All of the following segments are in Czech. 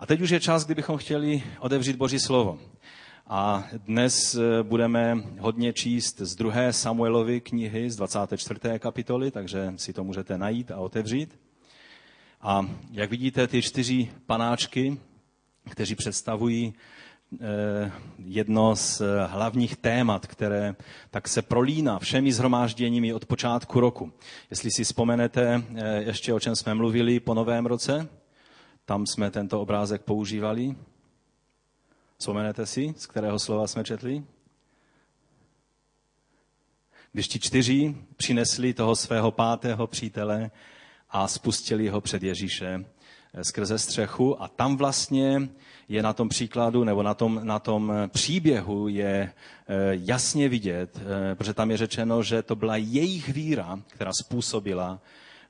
A teď už je čas, kdybychom chtěli otevřít Boží slovo. A dnes eh, budeme hodně číst z druhé Samuelovy knihy z 24. kapitoly, takže si to můžete najít a otevřít. A jak vidíte, ty čtyři panáčky, kteří představují eh, jedno z hlavních témat, které tak se prolíná všemi zhromážděními od počátku roku. Jestli si vzpomenete eh, ještě, o čem jsme mluvili po novém roce, tam jsme tento obrázek používali. Vzpomenete si, z kterého slova jsme četli? Když ti čtyři přinesli toho svého pátého přítele a spustili ho před Ježíše eh, skrze střechu a tam vlastně je na tom příkladu nebo na tom, na tom příběhu je eh, jasně vidět, eh, protože tam je řečeno, že to byla jejich víra, která způsobila,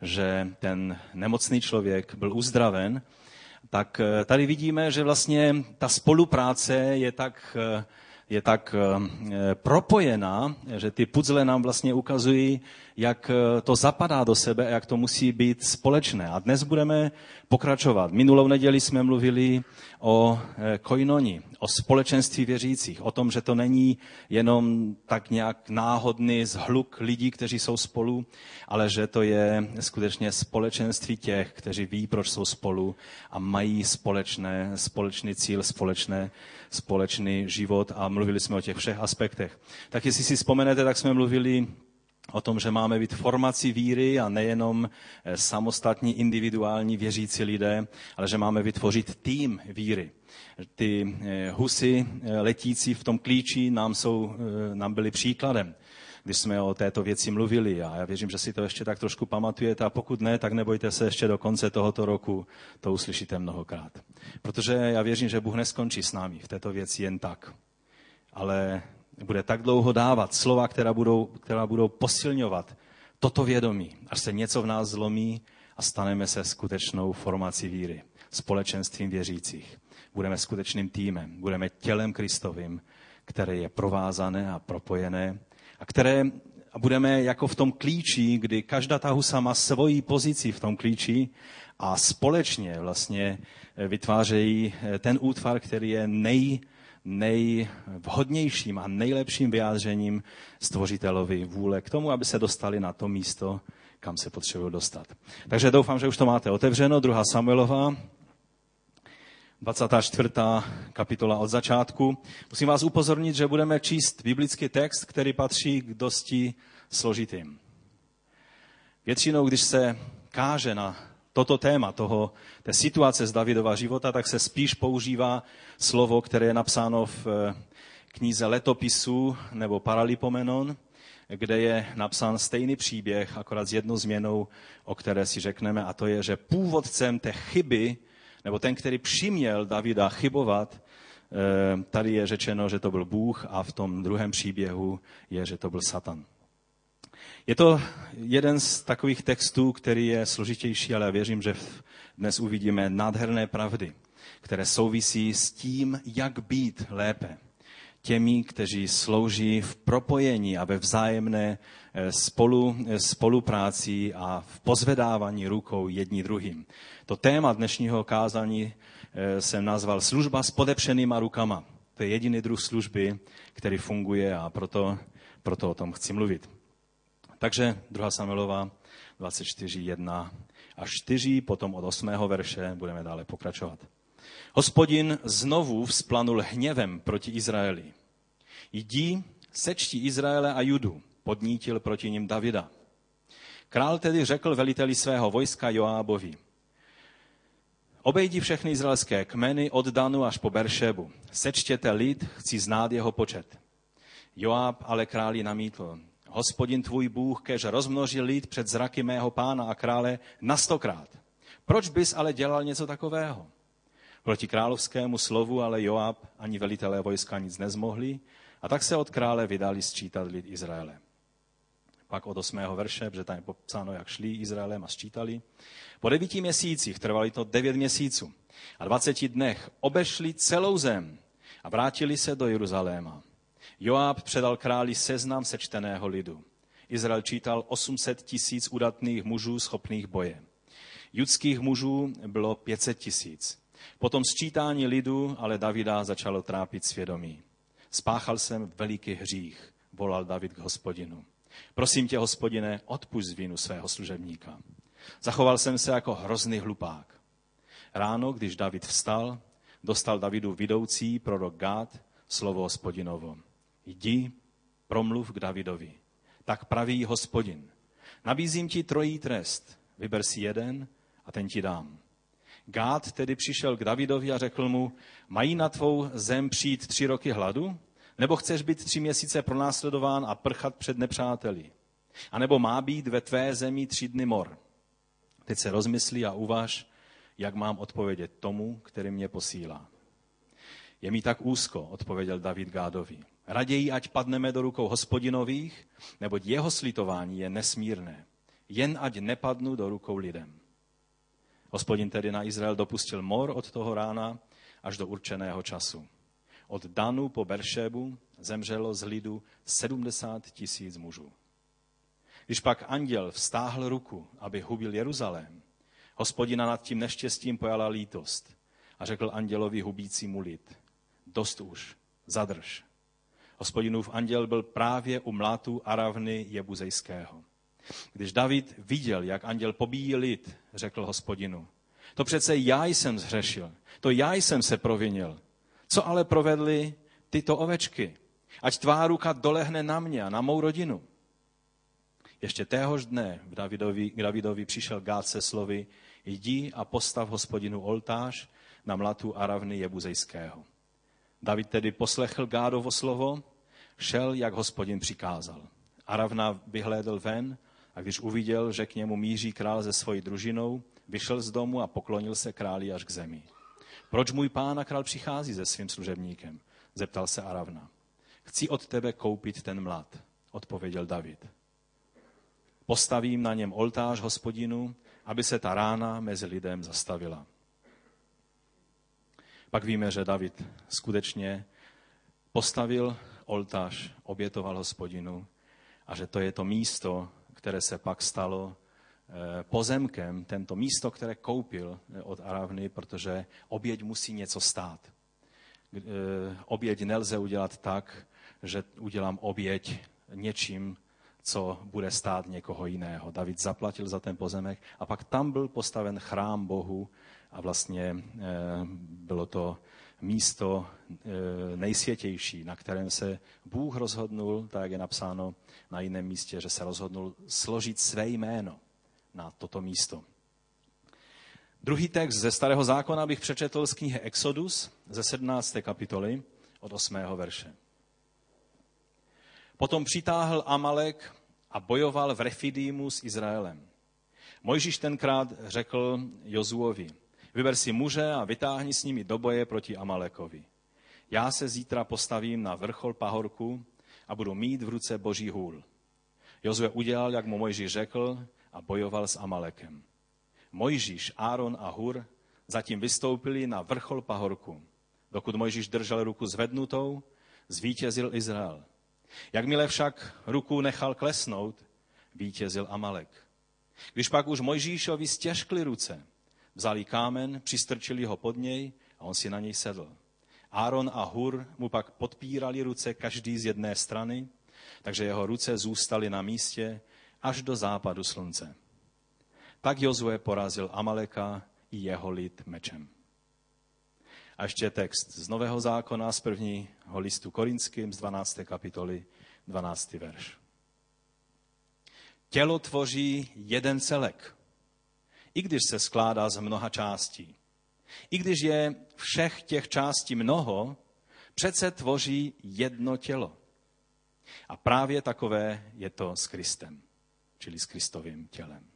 že ten nemocný člověk byl uzdraven tak eh, tady vidíme, že vlastně ta spolupráce je tak, eh, je tak eh, propojená, že ty puzzle nám vlastně ukazují, jak to zapadá do sebe a jak to musí být společné. A dnes budeme pokračovat. Minulou neděli jsme mluvili o koinoni, o společenství věřících, o tom, že to není jenom tak nějak náhodný zhluk lidí, kteří jsou spolu, ale že to je skutečně společenství těch, kteří ví, proč jsou spolu a mají společné, společný cíl, společné, společný život a mluvili jsme o těch všech aspektech. Tak jestli si vzpomenete, tak jsme mluvili o tom, že máme být formací víry a nejenom eh, samostatní individuální věřící lidé, ale že máme vytvořit tým víry. Ty eh, husy eh, letící v tom klíči nám, jsou, nám byly příkladem když jsme o této věci mluvili. A já věřím, že si to ještě tak trošku pamatujete a pokud ne, tak nebojte se ještě do konce tohoto roku, to uslyšíte mnohokrát. Protože já věřím, že Bůh neskončí s námi v této věci jen tak. Ale bude tak dlouho dávat slova, která budou, která budou posilňovat toto vědomí, až se něco v nás zlomí a staneme se skutečnou formací víry, společenstvím věřících. Budeme skutečným týmem, budeme tělem Kristovým, které je provázané a propojené a které a budeme jako v tom klíči, kdy každá ta husa má svoji pozici v tom klíči a společně vlastně vytvářejí ten útvar, který je nej, nejvhodnějším a nejlepším vyjádřením stvořitelovi vůle k tomu, aby se dostali na to místo, kam se potřebují dostat. Takže doufám, že už to máte otevřeno. Druhá Samuelova, 24. kapitola od začátku. Musím vás upozornit, že budeme číst biblický text, který patří k dosti složitým. Většinou, když se káže na toto téma, toho, té situace z Davidova života, tak se spíš používá slovo, které je napsáno v eh, knize letopisů nebo Paralipomenon, kde je napsán stejný příběh, akorát s jednou změnou, o které si řekneme, a to je, že původcem té chyby, nebo ten, který přiměl Davida chybovat, eh, tady je řečeno, že to byl Bůh a v tom druhém příběhu je, že to byl Satan. Je to jeden z takových textů, který je složitější, ale věřím, že dnes uvidíme nádherné pravdy, které souvisí s tím, jak být lépe těmi, kteří slouží v propojení a ve vzájemné eh, spolu, eh, spolupráci a v pozvedávání rukou jedni druhým. To téma dnešního kázání eh, jsem nazval služba s podepřenýma rukama. To je jediný druh služby, který funguje a proto, proto o tom chci mluvit. Takže 2. Samuelova 24, 1 a 4, potom od 8. verše budeme dále pokračovat. Hospodin znovu vzplanul hněvem proti Izraeli. Jdi, sečti Izraele a Judu, podnítil proti ním Davida. Král tedy řekl veliteli svého vojska Joábovi, Obejdi všechny izraelské kmeny od Danu až po Beršebu. Sečtěte lid, chci znát jeho počet. Joáb ale králi namítl, hospodin tvůj Bůh, kež rozmnožil lid před zraky mého pána a krále na stokrát. Proč bys ale dělal něco takového? Proti královskému slovu ale Joab ani velitelé vojska nic nezmohli a tak se od krále vydali sčítat lid Izraele. Pak od 8. verše, protože tam je popsáno, jak šli Izraelem a sčítali. Po devíti měsících, trvali to devět měsíců, a dvaceti dnech obešli celou zem a vrátili se do Jeruzaléma. Joáb předal králi seznam sečteného lidu. Izrael čítal 800 tisíc udatných mužů schopných boje. Judských mužů bylo 500 tisíc. Potom sčítání lidu, ale Davida začalo trápit svědomí. Spáchal jsem veliký hřích, volal David k hospodinu. Prosím tě, hospodine, odpust vinu svého služebníka. Zachoval jsem se jako hrozný hlupák. Ráno, když David vstal, dostal Davidu vidoucí prorok Gád slovo hospodinovo. Jdi, promluv k Davidovi. Tak praví hospodin. Nabízím ti trojí trest. Vyber si jeden a ten ti dám. Gád tedy přišel k Davidovi a řekl mu, mají na tvou zem přijít tři roky hladu? Nebo chceš být tři měsíce pronásledován a prchat před nepřáteli? A nebo má být ve tvé zemi tři dny mor? Teď se rozmyslí a uvaž, jak mám odpovědět tomu, který mě posílá. Je mi tak úzko, odpověděl David Gádovi. Raději, ať padneme do rukou hospodinových, neboť jeho slitování je nesmírné. Jen ať nepadnu do rukou lidem. Hospodin tedy na Izrael dopustil mor od toho rána až do určeného času. Od Danu po Beršebu zemřelo z lidu 70 tisíc mužů. Když pak anděl vstáhl ruku, aby hubil Jeruzalém, hospodina nad tím neštěstím pojala lítost a řekl andělovi hubícímu lid, dost už, zadrž. Hospodinův anděl byl právě u mlátu Aravny Jebuzejského. Když David viděl, jak anděl pobíjí lid, řekl hospodinu, to přece já jsem zhřešil, to já jsem se provinil. Co ale provedly tyto ovečky? Ať tvá ruka dolehne na mě a na mou rodinu. Ještě téhož dne v Davidovi, k Davidovi přišel Gád se slovy, jdi a postav hospodinu oltář na mlatu Aravny Jebuzejského. David tedy poslechl Gádovo slovo, šel, jak hospodin přikázal. Aravna vyhlédl ven a když uviděl, že k němu míří král se svojí družinou, vyšel z domu a poklonil se králi až k zemi. Proč můj pán a král přichází se svým služebníkem? Zeptal se Aravna. Chci od tebe koupit ten mlad, odpověděl David. Postavím na něm oltář hospodinu, aby se ta rána mezi lidem zastavila. Pak víme, že David skutečně postavil oltář, obětoval hospodinu a že to je to místo, které se pak stalo eh, pozemkem, tento místo, které koupil eh, od Aravny, protože oběť musí něco stát. Eh, oběť nelze udělat tak, že udělám oběť něčím, co bude stát někoho jiného. David zaplatil za ten pozemek a pak tam byl postaven chrám Bohu a vlastně bylo to místo e, nejsvětější, na kterém se Bůh rozhodnul, tak je napsáno na jiném místě, že se rozhodnul složit své jméno na toto místo. Druhý text ze Starého zákona bych přečetl z knihy Exodus ze 17. kapitoly od 8. verše. Potom přitáhl Amalek a bojoval v Refidímu s Izraelem. Mojžíš tenkrát řekl Jozuovi, Vyber si muže a vytáhni s nimi do boje proti Amalekovi. Já se zítra postavím na vrchol pahorku a budu mít v ruce boží hůl. Jozue udělal, jak mu Mojžíš řekl, a bojoval s Amalekem. Mojžíš, Áron a Hur zatím vystoupili na vrchol pahorku. Dokud Mojžíš držel ruku zvednutou, zvítězil Izrael. Jakmile však ruku nechal klesnout, vítězil Amalek. Když pak už Mojžíšovi stěžkly ruce, Vzali kámen, přistrčili ho pod něj a on si na něj sedl. Áron a Hur mu pak podpírali ruce každý z jedné strany, takže jeho ruce zůstaly na místě až do západu slunce. Tak Jozue porazil Amaleka i jeho lid mečem. A ještě text z Nového zákona z prvního listu Korinským z 12. kapitoly 12. verš. Tělo tvoří jeden celek i když se skládá z mnoha částí. I když je všech těch částí mnoho, přece tvoří jedno tělo. A právě takové je to s Kristem, čili s Kristovým tělem.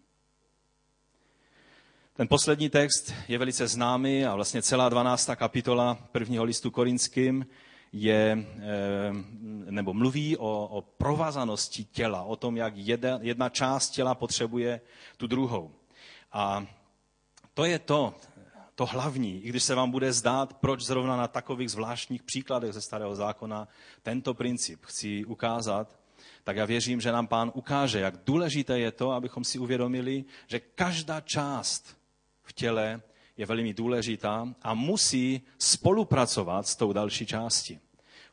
Ten poslední text je velice známý a vlastně celá 12. kapitola prvního listu korinským je, eh, nebo mluví o, o provazanosti těla, o tom, jak jedna, jedna část těla potřebuje tu druhou. A to je to, to hlavní, i když se vám bude zdát, proč zrovna na takových zvláštních příkladech ze Starého zákona tento princip chci ukázat, tak já věřím, že nám pán ukáže, jak důležité je to, abychom si uvědomili, že každá část v těle je velmi důležitá a musí spolupracovat s tou další částí.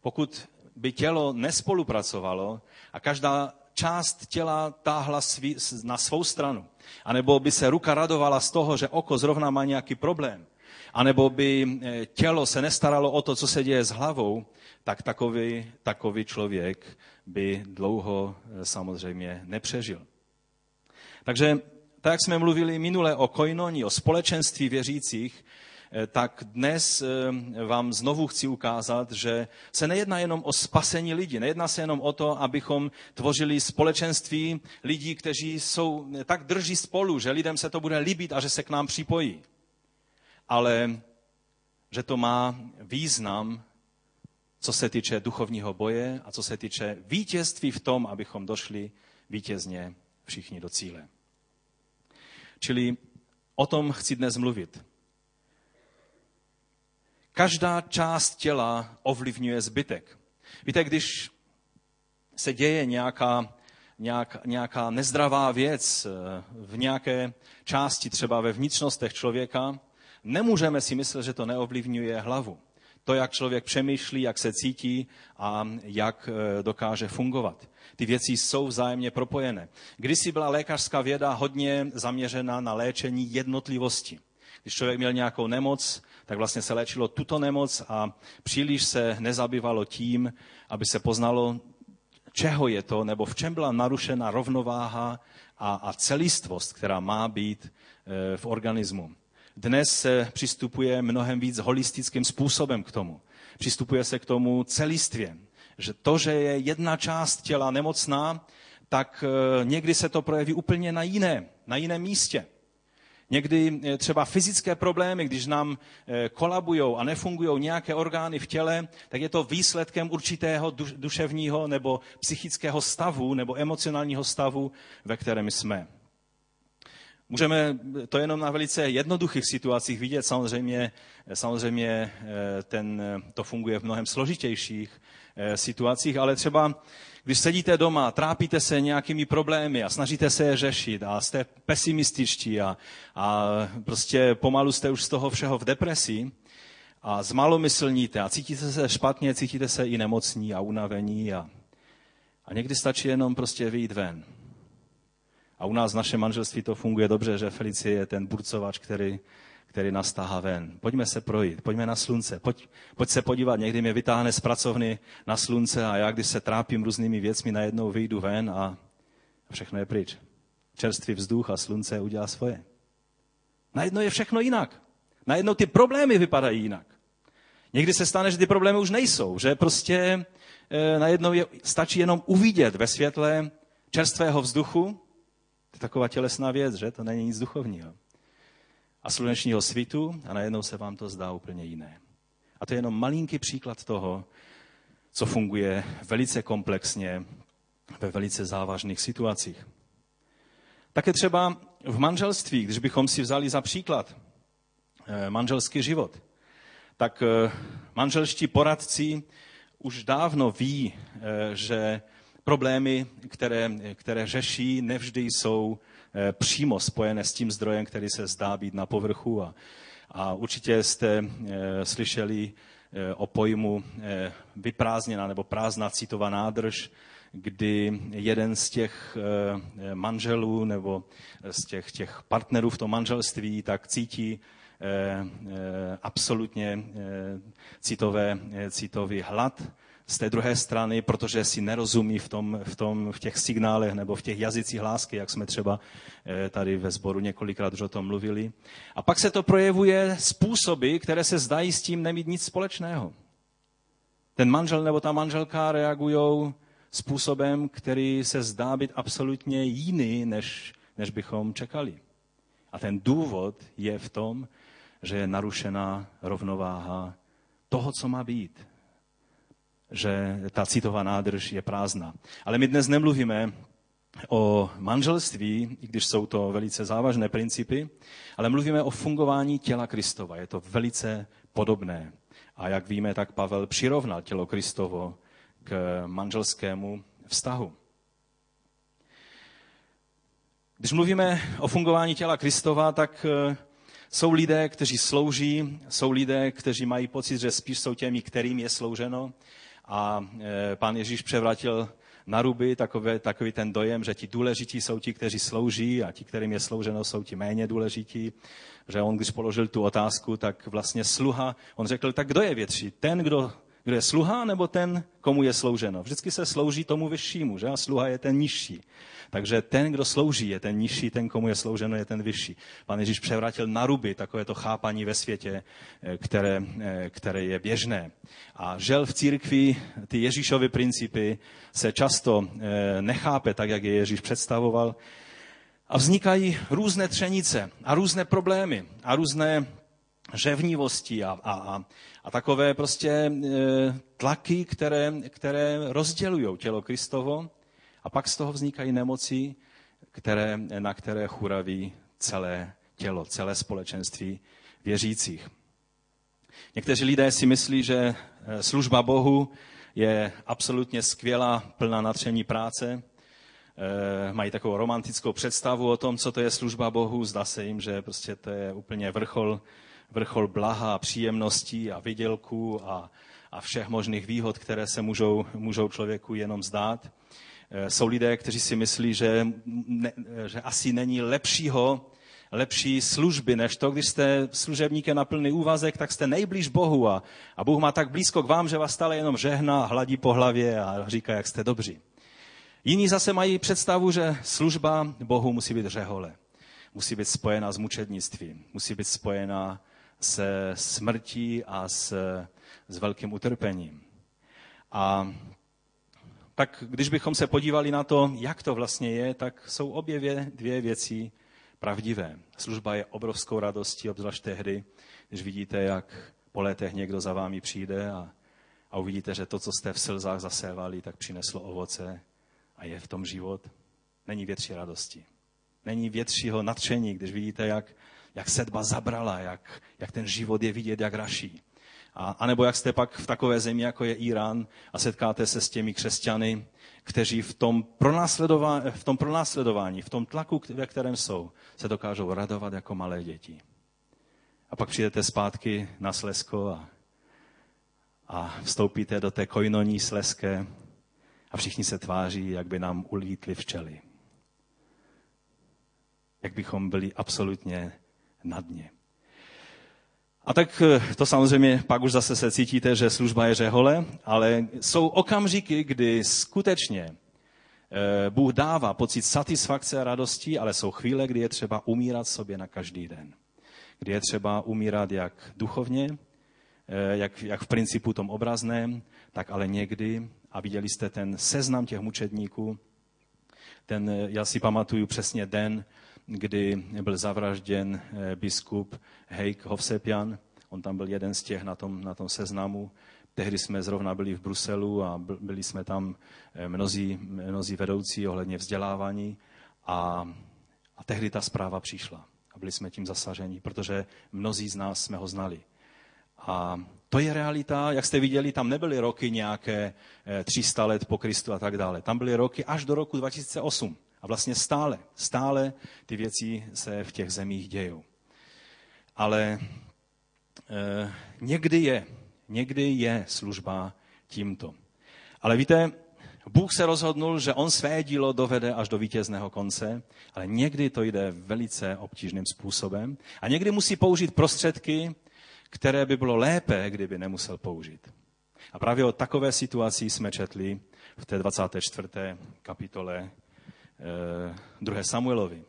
Pokud by tělo nespolupracovalo a každá část těla táhla svý, na svou stranu, anebo by se ruka radovala z toho, že oko zrovna má nějaký problém, anebo by eh, tělo se nestaralo o to, co se děje s hlavou, tak takový, takový člověk by dlouho eh, samozřejmě nepřežil. Takže tak, jak jsme mluvili minule o koinoni, o společenství věřících, tak dnes eh, vám znovu chci ukázat, že se nejedná jenom o spasení lidí, nejedná se jenom o to, abychom tvořili společenství lidí, kteří jsou tak drží spolu, že lidem se to bude líbit a že se k nám připojí. Ale že to má význam, co se týče duchovního boje a co se týče vítězství v tom, abychom došli vítězně všichni do cíle. Čili o tom chci dnes mluvit. Každá část těla ovlivňuje zbytek. Víte, když se děje nějaká, nějak, nějaká nezdravá věc eh, v nějaké části, třeba ve vnitřnostech člověka, nemůžeme si myslet, že to neovlivňuje hlavu. To, jak člověk přemýšlí, jak se cítí a jak eh, dokáže fungovat. Ty věci jsou vzájemně propojené. Kdysi byla lékařská věda hodně zaměřena na léčení jednotlivosti. Když člověk měl nějakou nemoc, tak vlastně se léčilo tuto nemoc a příliš se nezabývalo tím, aby se poznalo, čeho je to, nebo v čem byla narušena rovnováha a, a celistvost, která má být e, v organismu. Dnes se přistupuje mnohem víc holistickým způsobem k tomu. Přistupuje se k tomu celistvě že to, že je jedna část těla nemocná, tak eh, někdy se to projeví úplně na jiné, na jiném místě. Někdy eh, třeba fyzické problémy, když nám eh, kolabují a nefungují nějaké orgány v těle, tak je to výsledkem určitého duševního nebo psychického stavu nebo emocionálního stavu, ve kterém jsme. Můžeme to jenom na velice jednoduchých situacích vidět. Samozřejmě, samozřejmě ten, to funguje v mnohem složitějších Eh, situacích, ale třeba když sedíte doma, trápíte se nějakými problémy a snažíte se je řešit a jste pesimističtí a, a prostě pomalu jste už z toho všeho v depresi a zmalomyslníte a cítíte se špatně, cítíte se i nemocní a unavení a, a někdy stačí jenom prostě vyjít ven. A u nás v našem manželství to funguje dobře, že Felicie je ten burcovač, který který nás tahá ven. Pojďme se projít, pojďme na slunce, pojď, pojď se podívat, někdy mě vytáhne z pracovny na slunce a já, když se trápím různými věcmi, najednou vyjdu ven a všechno je pryč. Čerstvý vzduch a slunce udělá svoje. Najednou je všechno jinak. Najednou ty problémy vypadají jinak. Někdy se stane, že ty problémy už nejsou, že prostě e, najednou je, stačí jenom uvidět ve světle čerstvého vzduchu. To je taková tělesná věc, že? To není nic duchovního a slunečního svitu a najednou se vám to zdá úplně jiné. A to je jenom malinký příklad toho, co funguje velice komplexně ve velice závažných situacích. Také třeba v manželství, když bychom si vzali za příklad eh, manželský život, tak eh, manželští poradci už dávno ví, eh, že problémy, které, které řeší, nevždy jsou přímo spojené s tím zdrojem, který se zdá být na povrchu. A, a určitě jste eh, slyšeli eh, o pojmu vyprázdněná nebo prázdná citová nádrž, kdy jeden z těch manželů nebo z těch, těch partnerů v tom manželství tak cítí absolutně citové, citový hlad z té druhé strany, protože si nerozumí v, tom, v, tom, v těch signálech nebo v těch jazycích lásky, jak jsme třeba eh, tady ve sboru několikrát už o tom mluvili. A pak se to projevuje způsoby, které se zdají s tím nemít nic společného. Ten manžel nebo ta manželka reagují způsobem, který se zdá být absolutně jiný, než, než bychom čekali. A ten důvod je v tom, že je narušená rovnováha toho, co má být že ta citová nádrž je prázdná. Ale my dnes nemluvíme o manželství, i když jsou to velice závažné principy, ale mluvíme o fungování těla Kristova. Je to velice podobné. A jak víme, tak Pavel přirovnal tělo Kristovo k manželskému vztahu. Když mluvíme o fungování těla Kristova, tak eh, Jsou lidé, kteří slouží, jsou lidé, kteří mají pocit, že spíš jsou těmi, kterým je slouženo. A e, pán Ježíš převratil na ruby takové, takový ten dojem, že ti důležití jsou ti, kteří slouží a ti, kterým je slouženo, jsou ti méně důležití. Že on, když položil tu otázku, tak vlastně sluha, on řekl, tak kdo je větší? Ten, kdo kdo je sluha, nebo ten, komu je slouženo. Vždycky se slouží tomu vyššímu, že? A sluha je ten nižší. Takže ten, kdo slouží, je ten nižší, ten, komu je slouženo, je ten vyšší. Pan Ježíš převrátil na ruby takové to chápaní ve světě, eh, které, eh, které je běžné. A žel v církvi ty Ježíšovy principy se často eh, nechápe tak, jak je Ježíš představoval. A vznikají různé třenice a různé problémy a různé ževnivosti a, a, a, a takové prostě e, tlaky, které, které rozdělují tělo Kristovo a pak z toho vznikají nemoci, které, na které churaví celé tělo, celé společenství věřících. Někteří lidé si myslí, že e, služba Bohu je absolutně skvělá, plná natření práce. E, mají takovou romantickou představu o tom, co to je služba Bohu. Zdá se jim, že prostě to je úplně vrchol vrchol blaha a příjemností a vidělků a, a všech možných výhod, které se můžou, můžou člověku jenom zdát. Eh, jsou lidé, kteří si myslí, že, ne, že asi není lepšího, lepší služby, než to, když jste služebníkem na plný úvazek, tak jste nejblíž Bohu a, a Bůh má tak blízko k vám, že vás stále jenom žehná, hladí po hlavě a říká, jak jste dobří. Jiní zase mají představu, že služba Bohu musí být řehole. Musí být spojena s mučednictvím, musí být spojena se smrtí a s, s velkým utrpením. A tak když bychom se podívali na to, jak to vlastně je, tak jsou obě dvě věci pravdivé. Služba je obrovskou radostí, obzvlášť tehdy, když vidíte, jak po letech někdo za vámi přijde a, a uvidíte, že to, co jste v slzách zasévali, tak přineslo ovoce a je v tom život. Není větší radosti. Není většího natření, když vidíte, jak jak sedba zabrala, jak, jak ten život je vidět, jak raší. A, a nebo jak jste pak v takové zemi, jako je Irán, a setkáte se s těmi křesťany, kteří v tom, v tom pronásledování, v tom tlaku, ve kterém jsou, se dokážou radovat jako malé děti. A pak přijdete zpátky na Slesko a, a vstoupíte do té kojnoní sleské a všichni se tváří, jak by nám ulítli včely. Jak bychom byli absolutně na dně. A tak eh, to samozřejmě pak už zase se cítíte, že služba je řehole, ale jsou okamžiky, kdy skutečně eh, Bůh dává pocit satisfakce a radosti, ale jsou chvíle, kdy je třeba umírat sobě na každý den. Kdy je třeba umírat jak duchovně, eh, jak, jak v principu tom obrazném, tak ale někdy, a viděli jste ten seznam těch mučedníků, ten, já si pamatuju přesně den, kdy byl zavražděn eh, biskup Heik Hovsepian. On tam byl jeden z těch na tom, na tom seznamu. Tehdy jsme zrovna byli v Bruselu a byli jsme tam eh, mnozí, mnozí vedoucí ohledně vzdělávání a, a tehdy ta zpráva přišla a byli jsme tím zasaženi, protože mnozí z nás jsme ho znali. A to je realita, jak jste viděli, tam nebyly roky nějaké 300 eh, let po Kristu a tak dále. Tam byly roky až do roku 2008. A vlastně stále, stále ty věci se v těch zemích dějou. Ale e, někdy je, někdy je služba tímto. Ale víte, Bůh se rozhodnul, že on své dílo dovede až do vítězného konce, ale někdy to jde velice obtížným způsobem a někdy musí použít prostředky, které by bylo lépe, kdyby nemusel použít. A právě o takové situaci jsme četli v té 24. kapitole 2. Eh, Samuelovi.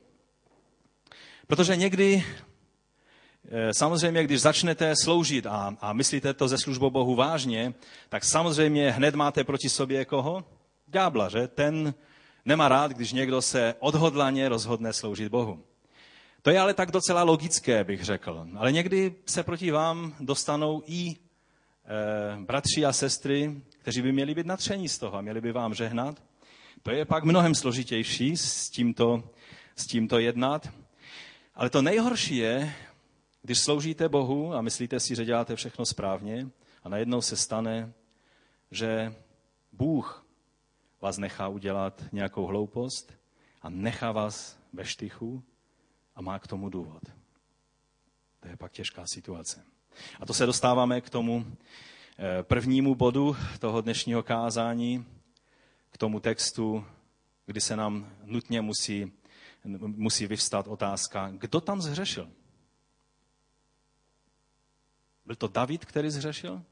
Protože někdy, eh, samozřejmě, když začnete sloužit a, a myslíte to ze službou Bohu vážně, tak samozřejmě hned máte proti sobě koho? Ďábla, že? Ten nemá rád, když někdo se odhodlaně rozhodne sloužit Bohu. To je ale tak docela logické, bych řekl. Ale někdy se proti vám dostanou i e, bratři a sestry, kteří by měli být natření z toho a měli by vám žehnat. To je pak mnohem složitější s tímto, s tímto jednat. Ale to nejhorší je, když sloužíte Bohu a myslíte si, že děláte všechno správně a najednou se stane, že Bůh vás nechá udělat nějakou hloupost a nechá vás ve štychu a má k tomu důvod. To je pak těžká situace. A to se dostáváme k tomu eh, prvnímu bodu toho dnešního kázání, k tomu textu, kdy se nám nutně musí, musí vyvstat otázka, kdo tam zhřešil? Byl to David, který zhřešil?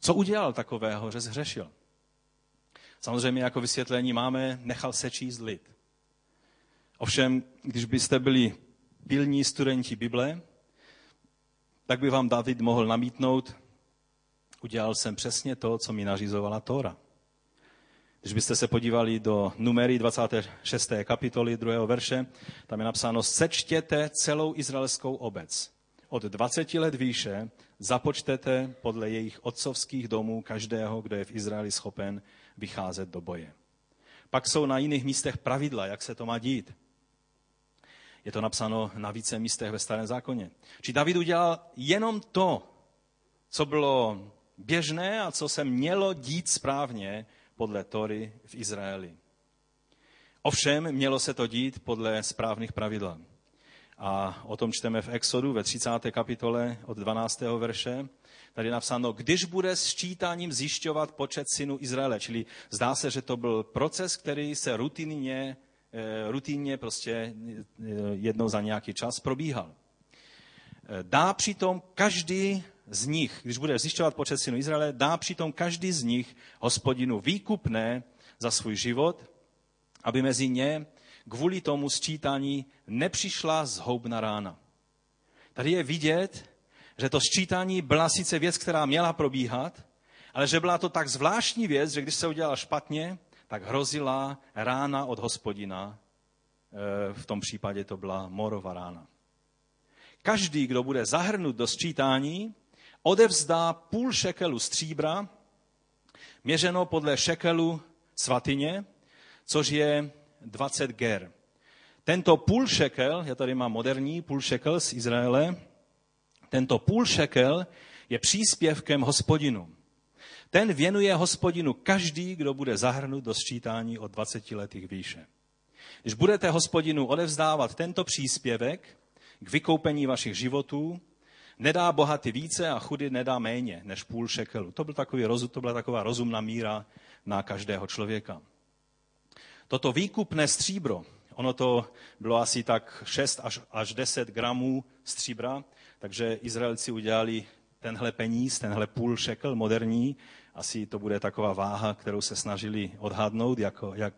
Co udělal takového, že zhřešil? Samozřejmě jako vysvětlení máme, nechal se číst lid. Ovšem, když byste byli pilní studenti Bible, tak by vám David mohl namítnout, udělal jsem přesně to, co mi nařizovala Tóra. Když byste se podívali do numery 26. kapitoly 2. verše, tam je napsáno, sečtěte celou izraelskou obec. Od 20 let výše započtete podle jejich otcovských domů každého, kdo je v Izraeli schopen vycházet do boje. Pak jsou na jiných místech pravidla, jak se to má dít. Je to napsáno na více místech ve Starém zákoně. Či David udělal jenom to, co bylo běžné a co se mělo dít správně podle Tory v Izraeli. Ovšem, mělo se to dít podle správných pravidel. A o tom čteme v Exodu ve 30. kapitole od 12. verše. Tady je napsáno, když bude sčítáním zjišťovat počet synů Izraele. Čili zdá se, že to byl proces, který se rutinně, eh, rutinně prostě eh, jednou za nějaký čas probíhal. Eh, dá přitom každý z nich, když bude zjišťovat počet synů Izraele, dá přitom každý z nich hospodinu výkupné za svůj život, aby mezi ně kvůli tomu sčítání nepřišla zhoubna rána. Tady je vidět, že to sčítání byla sice věc, která měla probíhat, ale že byla to tak zvláštní věc, že když se udělala špatně, tak hrozila rána od hospodina. E, v tom případě to byla morova rána. Každý, kdo bude zahrnut do sčítání, odevzdá půl šekelu stříbra, měřeno podle šekelu svatyně, což je 20 ger. Tento půl šekel, já tady mám moderní půl šekel z Izraele, tento půl šekel je příspěvkem hospodinu. Ten věnuje hospodinu každý, kdo bude zahrnut do sčítání od 20 letých výše. Když budete hospodinu odevzdávat tento příspěvek k vykoupení vašich životů, nedá bohatý více a chudý nedá méně než půl šekelu. To, byl takový, to byla taková rozumná míra na každého člověka. Toto výkupné stříbro, ono to bylo asi tak 6 až, až 10 gramů stříbra, takže Izraelci udělali tenhle peníz, tenhle půl šekel moderní, asi to bude taková váha, kterou se snažili odhadnout, jako, jak,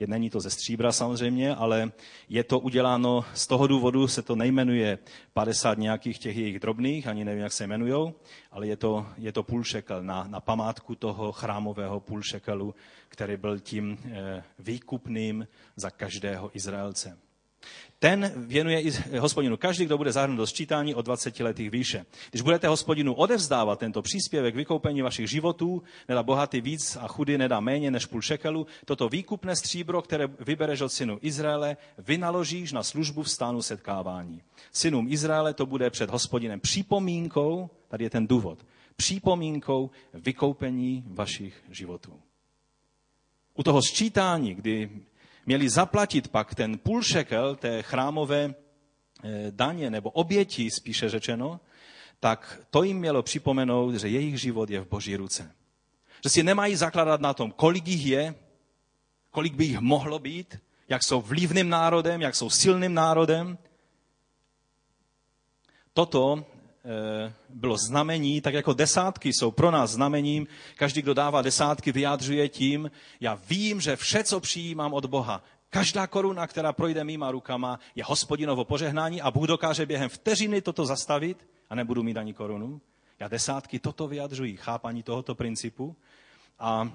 je, není to ze stříbra samozřejmě, ale je to uděláno z toho důvodu, se to nejmenuje 50 nějakých těch jejich drobných, ani nevím, jak se jmenují, ale je to, je to půl šekel na, na památku toho chrámového půl šekelu, který byl tím eh, výkupným za každého Izraelce. Ten věnuje i hospodinu každý, kdo bude zahrnut do sčítání od 20 letých výše. Když budete hospodinu odevzdávat tento příspěvek vykoupení vašich životů, nedá bohatý víc a chudý nedá méně než půl šekelu, toto výkupné stříbro, které vybereš od synu Izraele, vynaložíš na službu v stánu setkávání. Synům Izraele to bude před hospodinem připomínkou, tady je ten důvod, připomínkou vykoupení vašich životů. U toho sčítání, kdy měli zaplatit pak ten půl šekel té chrámové eh, daně nebo oběti, spíše řečeno, tak to jim mělo připomenout, že jejich život je v boží ruce. Že si nemají zakladat na tom, kolik jich je, kolik by jich mohlo být, jak jsou vlivným národem, jak jsou silným národem. Toto bylo znamení, tak jako desátky jsou pro nás znamením. Každý, kdo dává desátky, vyjádřuje tím, já vím, že vše, co přijímám od Boha, každá koruna, která projde mýma rukama, je hospodinovo požehnání a Bůh dokáže během vteřiny toto zastavit a nebudu mít ani korunu. Já desátky toto vyjadřují, chápaní tohoto principu. A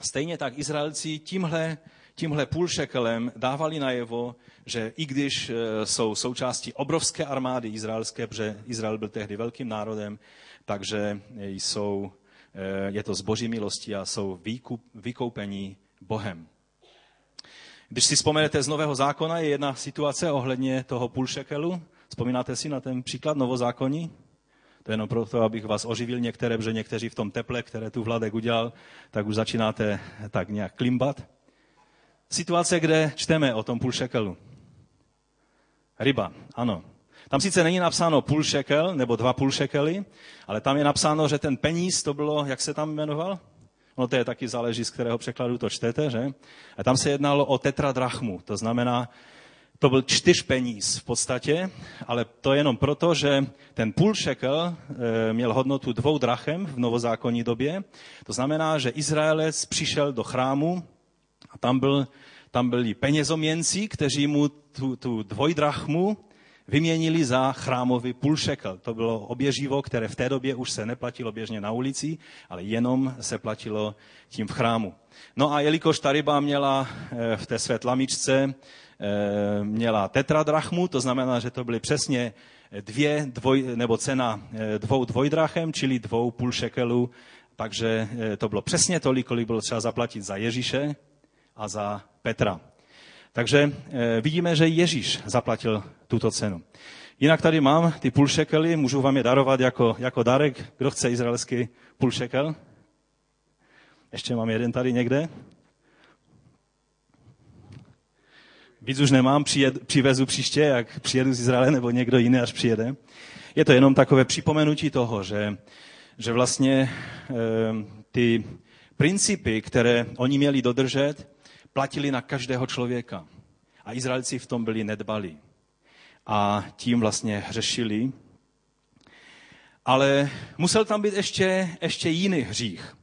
stejně tak Izraelci tímhle tímhle půlšekelem dávali najevo, že i když e, jsou součástí obrovské armády izraelské, protože Izrael byl tehdy velkým národem, takže jsou, e, je to z boží milosti a jsou výkup, vykoupení Bohem. Když si vzpomenete z Nového zákona, je jedna situace ohledně toho půlšekelu. Vzpomínáte si na ten příklad novozákonní? To je jenom proto, abych vás oživil některé, protože někteří v tom teple, které tu Vladek udělal, tak už začínáte tak nějak klimbat situace, kde čteme o tom půl šekelu. Ryba, ano. Tam sice není napsáno půl šekel nebo dva půl šekely, ale tam je napsáno, že ten peníz to bylo, jak se tam jmenoval? No to je taky záleží, z kterého překladu to čtete, že? A tam se jednalo o tetradrachmu, to znamená, to byl čtyř peníz v podstatě, ale to jenom proto, že ten půl šekel eh, měl hodnotu dvou drachem v novozákonní době. To znamená, že Izraelec přišel do chrámu a tam, byl, tam byli penězoměnci, kteří mu tu, tu dvojdrachmu vyměnili za chrámový půlšekel. To bylo oběživo, které v té době už se neplatilo běžně na ulici, ale jenom se platilo tím v chrámu. No a jelikož ta ryba měla eh, v té své tlamičce eh, měla tetradrachmu, to znamená, že to byly přesně dvě dvoj, nebo cena eh, dvou dvojdrachem, čili dvou půl šekelů, takže to bylo přesně tolik, kolik bylo třeba zaplatit za Ježíše a za Petra. Takže eh, vidíme, že Ježíš zaplatil tuto cenu. Jinak tady mám ty půl šekely, můžu vám je darovat jako, jako darek. Kdo chce izraelský půl šekel? Ještě mám jeden tady někde. Víc už nemám, přijed, přivezu příště, jak přijedu z Izraele, nebo někdo jiný, až přijede. Je to jenom takové připomenutí toho, že, že vlastně e, ty principy, které oni měli dodržet, platili na každého člověka. A Izraelci v tom byli nedbalí. A tím vlastně hřešili. Ale musel tam být ještě, ještě jiný hřích.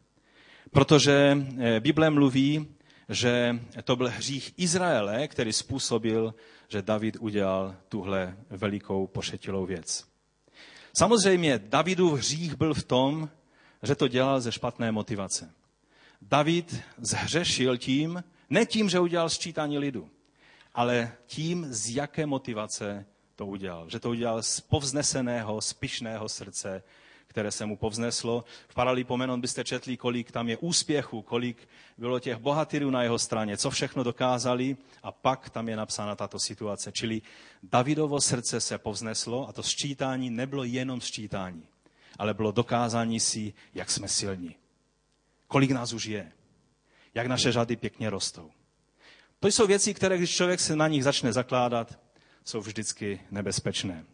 Protože eh, Bible mluví, že to byl hřích Izraele, který způsobil, že David udělal tuhle velikou pošetilou věc. Samozřejmě Davidův hřích byl v tom, že to dělal ze špatné motivace. David zhřešil tím, ne tím, že udělal sčítání lidu, ale tím, z jaké motivace to udělal. Že to udělal z povzneseného, spišného srdce, které se mu povzneslo. V Paralipomenon byste četli, kolik tam je úspěchu, kolik bylo těch bohatyrů na jeho straně, co všechno dokázali a pak tam je napsána tato situace. Čili Davidovo srdce se povzneslo a to sčítání nebylo jenom sčítání, ale bylo dokázání si, jak jsme silní. Kolik nás už je jak naše řady pěkně rostou. To jsou věci, které, když člověk se na nich začne zakládat, jsou vždycky nebezpečné.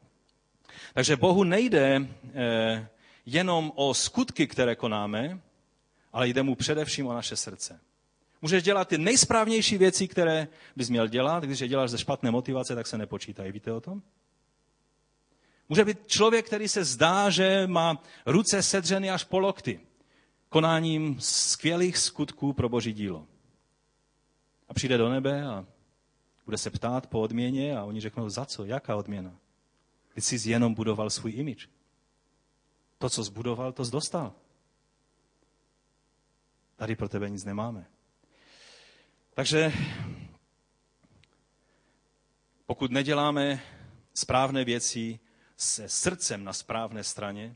Takže Bohu nejde eh, jenom o skutky, které konáme, ale jde mu především o naše srdce. Můžeš dělat ty nejsprávnější věci, které bys měl dělat. Když je děláš ze špatné motivace, tak se nepočítají. Víte o tom? Může být člověk, který se zdá, že má ruce sedřeny až po lokty konáním skvělých skutků pro boží dílo. A přijde do nebe a bude se ptát po odměně a oni řeknou, za co, jaká odměna? Ty jsi jenom budoval svůj imič. To, co zbudoval, to zdostal. Tady pro tebe nic nemáme. Takže pokud neděláme správné věci se srdcem na správné straně,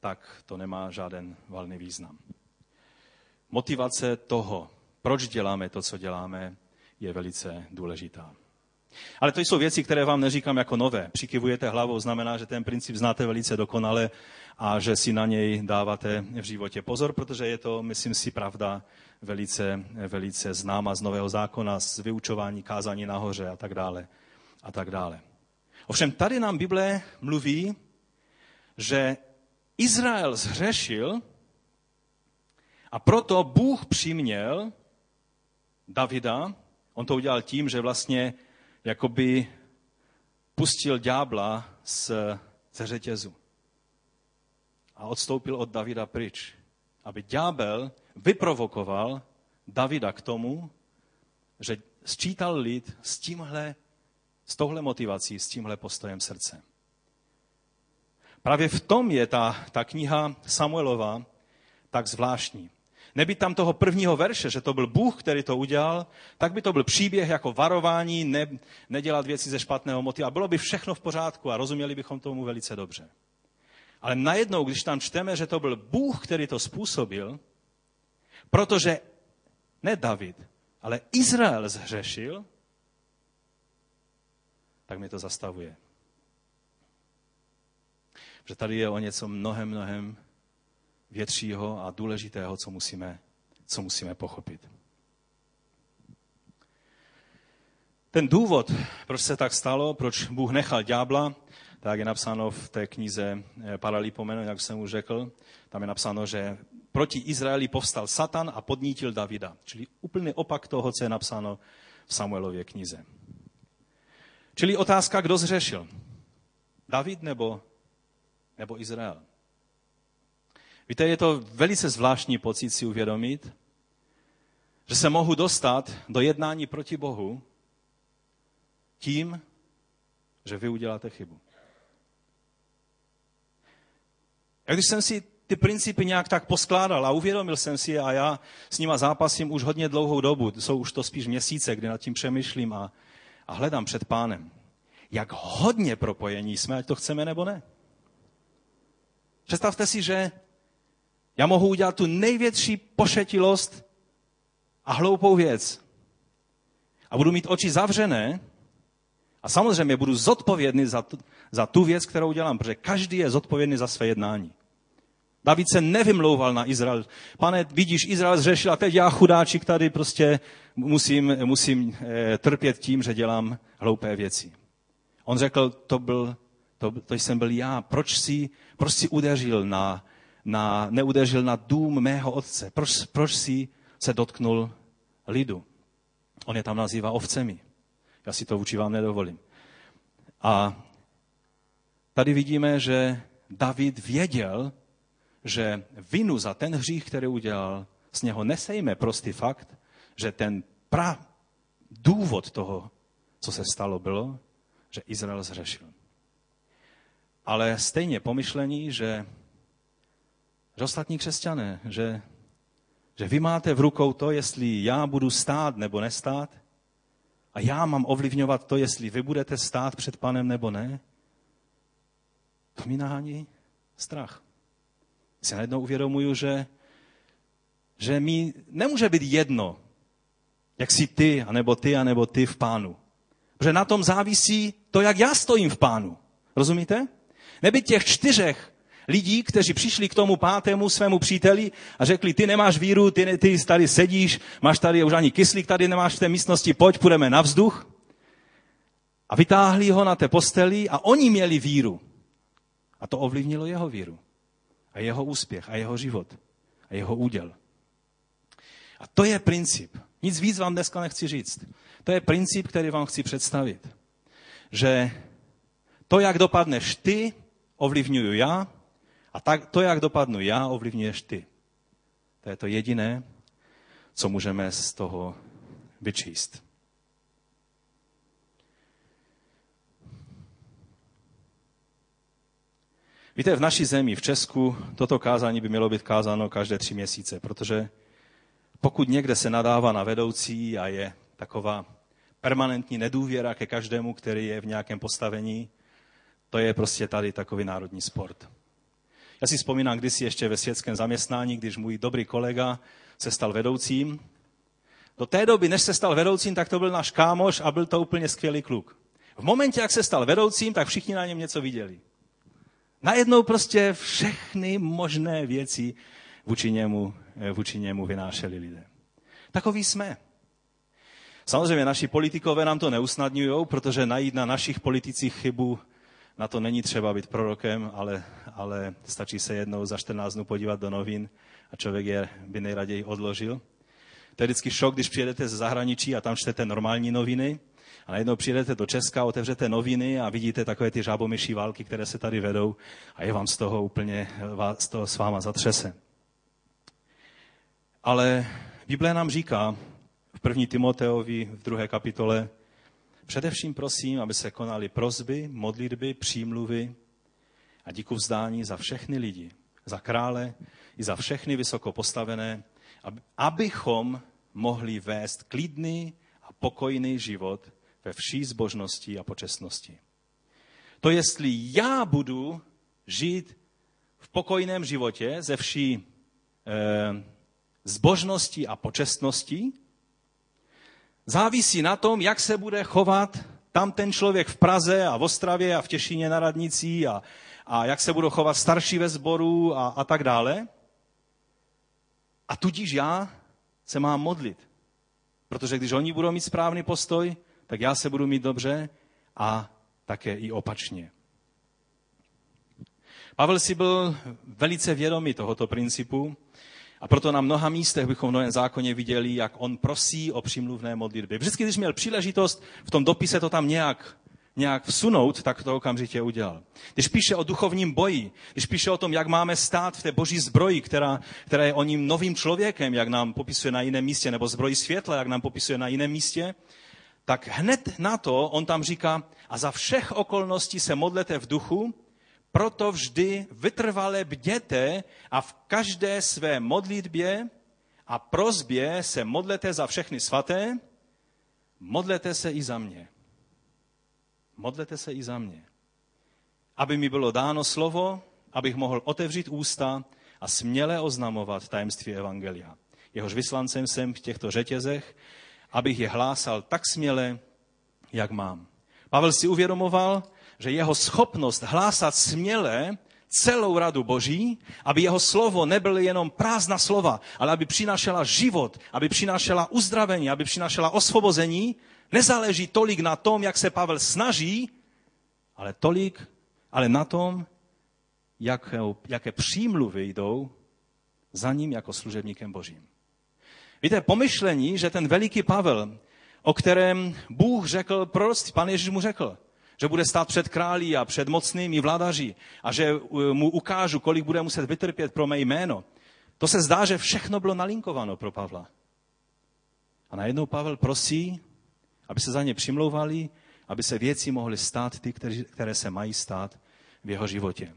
tak to nemá žádný valný význam. Motivace toho, proč děláme to, co děláme, je velice důležitá. Ale to jsou věci, které vám neříkám jako nové. Přikivujete hlavou, znamená, že ten princip znáte velice dokonale a že si na něj dáváte v životě pozor, protože je to, myslím si, pravda velice, velice známa z Nového zákona, z vyučování kázání nahoře a tak dále. A tak dále. Ovšem tady nám Bible mluví, že Izrael zhřešil a proto Bůh přiměl Davida, on to udělal tím, že vlastně jakoby pustil ďábla z, ze řetězu a odstoupil od Davida pryč, aby ďábel vyprovokoval Davida k tomu, že sčítal lid s tímhle, s touhle motivací, s tímhle postojem srdce. Právě v tom je ta, ta kniha Samuelova tak zvláštní. Neby tam toho prvního verše, že to byl Bůh, který to udělal, tak by to byl příběh jako varování, ne, nedělat věci ze špatného motiva. Bylo by všechno v pořádku a rozuměli bychom tomu velice dobře. Ale najednou, když tam čteme, že to byl Bůh, který to způsobil, protože ne David, ale Izrael zhřešil, tak mi to zastavuje že tady je o něco mnohem, mnohem většího a důležitého, co musíme, co musíme pochopit. Ten důvod, proč se tak stalo, proč Bůh nechal ďábla, tak je napsáno v té knize eh, Paralipomeno, jak jsem už řekl. Tam je napsáno, že proti Izraeli povstal Satan a podnítil Davida. Čili úplný opak toho, co je napsáno v Samuelově knize. Čili otázka, kdo zřešil? David nebo, nebo Izrael? Víte, je to velice zvláštní pocit si uvědomit, že se mohu dostat do jednání proti Bohu tím, že vy uděláte chybu. A když jsem si ty principy nějak tak poskládal a uvědomil jsem si a já s nima zápasím už hodně dlouhou dobu, jsou už to spíš měsíce, kdy nad tím přemýšlím a, a hledám před pánem, jak hodně propojení jsme, ať to chceme nebo ne. Představte si, že já mohu udělat tu největší pošetilost a hloupou věc. A budu mít oči zavřené a samozřejmě budu zodpovědný za tu, za tu věc, kterou dělám, protože každý je zodpovědný za své jednání. David se nevymlouval na Izrael. Pane, vidíš, Izrael zřešil a teď já chudáčik tady prostě musím, musím e, trpět tím, že dělám hloupé věci. On řekl, to, byl, to, to jsem byl já. Proč si, proč si udeřil na, na, neudeřil na dům mého otce? Proč, proč si se dotknul lidu? On je tam nazývá ovcemi. Já si to vůči vám nedovolím. A tady vidíme, že David věděl, že vinu za ten hřích, který udělal, z něho nesejme prostý fakt, že ten pra důvod toho, co se stalo, bylo, že Izrael zřešil. Ale stejně pomyšlení, že, že ostatní křesťané, že, že vy máte v rukou to, jestli já budu stát nebo nestát, a já mám ovlivňovat to, jestli vy budete stát před panem nebo ne, to mi nahání strach. Si najednou uvědomuju, že, že mi nemůže být jedno, jak si ty, anebo ty, anebo ty v pánu. Protože na tom závisí to, jak já stojím v pánu. Rozumíte? Neby těch čtyřech lidí, kteří přišli k tomu pátému svému příteli a řekli, ty nemáš víru, ty, ty tady sedíš, máš tady už ani kyslík, tady nemáš v té místnosti, pojď, půjdeme na vzduch. A vytáhli ho na té posteli a oni měli víru. A to ovlivnilo jeho víru. A jeho úspěch, a jeho život, a jeho úděl. A to je princip. Nic víc vám dneska nechci říct. To je princip, který vám chci představit. Že to, jak dopadneš ty, ovlivňuju já a tak, to, jak dopadnu já, ovlivňuješ ty. To je to jediné, co můžeme z toho vyčíst. Víte, v naší zemi, v Česku, toto kázání by mělo být kázáno každé tři měsíce, protože pokud někde se nadává na vedoucí a je taková permanentní nedůvěra ke každému, který je v nějakém postavení, to je prostě tady takový národní sport. Já si vzpomínám kdysi ještě ve světském zaměstnání, když můj dobrý kolega se stal vedoucím. Do té doby, než se stal vedoucím, tak to byl náš kámoš a byl to úplně skvělý kluk. V momentě, jak se stal vedoucím, tak všichni na něm něco viděli. Najednou prostě všechny možné věci vůči němu, vůči němu vynášeli lidé. Takový jsme. Samozřejmě naši politikové nám to neusnadňují, protože najít na našich politicích chybu, na to není třeba být prorokem, ale, ale stačí se jednou za 14 dnů podívat do novin a člověk je by nejraději odložil. To je vždycky šok, když přijedete ze zahraničí a tam čtete normální noviny a najednou přijedete do Česka, otevřete noviny a vidíte takové ty žábomyší války, které se tady vedou a je vám z toho úplně, z toho s váma zatřese. Ale Bible nám říká v první Timoteovi v druhé kapitole, především prosím, aby se konaly prozby, modlitby, přímluvy a díku vzdání za všechny lidi, za krále i za všechny vysoko postavené, abychom mohli vést klidný a pokojný život ve vší zbožnosti a počestnosti. To jestli já budu žít v pokojném životě ze vší eh, zbožností a počestností, závisí na tom, jak se bude chovat tam ten člověk v Praze a v Ostravě a v Těšíně na radnicí a, a jak se budou chovat starší ve sboru a, a tak dále. A tudíž já se mám modlit. Protože když oni budou mít správný postoj, tak já se budu mít dobře a také i opačně. Pavel si byl velice vědomý tohoto principu a proto na mnoha místech bychom v Novém zákoně viděli, jak on prosí o přimluvné modlitby. Vždycky, když měl příležitost v tom dopise to tam nějak, nějak vsunout, tak to okamžitě udělal. Když píše o duchovním boji, když píše o tom, jak máme stát v té boží zbroji, která, která je o ním novým člověkem, jak nám popisuje na jiném místě, nebo zbroji světla, jak nám popisuje na jiném místě, tak hned na to on tam říká, a za všech okolností se modlete v duchu, proto vždy vytrvale bděte a v každé své modlitbě a prozbě se modlete za všechny svaté, modlete se i za mě. Modlete se i za mě. Aby mi bylo dáno slovo, abych mohl otevřít ústa a směle oznamovat tajemství Evangelia. Jehož vyslancem jsem v těchto řetězech, abych je hlásal tak směle, jak mám. Pavel si uvědomoval, že jeho schopnost hlásat směle celou radu Boží, aby jeho slovo nebyly jenom prázdná slova, ale aby přinášela život, aby přinášela uzdravení, aby přinášela osvobození, nezáleží tolik na tom, jak se Pavel snaží, ale tolik, ale na tom, jaké, jaké přímluvy jdou za ním jako služebníkem Božím. Víte, pomyšlení, že ten veliký Pavel, o kterém Bůh řekl proroctví, pan Ježíš mu řekl, že bude stát před králí a před mocnými vládaři a že uh, mu ukážu, kolik bude muset vytrpět pro mé jméno. To se zdá, že všechno bylo nalinkováno pro Pavla. A najednou Pavel prosí, aby se za ně přimlouvali, aby se věci mohly stát ty, které se mají stát v jeho životě.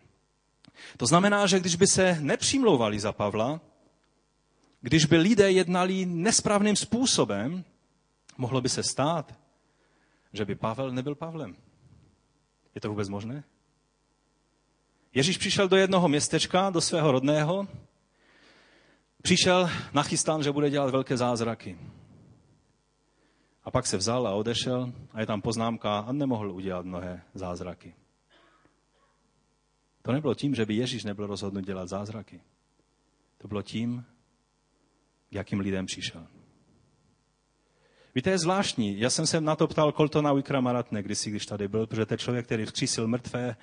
To znamená, že když by se nepřimlouvali za Pavla, když by lidé jednali nesprávným způsobem, mohlo by se stát, že by Pavel nebyl Pavlem. Je to vůbec možné? Ježíš přišel do jednoho městečka, do svého rodného, přišel nachystán, že bude dělat velké zázraky. A pak se vzal a odešel a je tam poznámka a nemohl udělat mnohé zázraky. To nebylo tím, že by Ježíš nebyl rozhodnut dělat zázraky. To bylo tím, k jakým lidem přišel. Víte, je zvláštní. Já jsem se na to ptal Coltona Wikramaratne, když když tady byl, protože to je člověk, který vzkřísil mrtvé,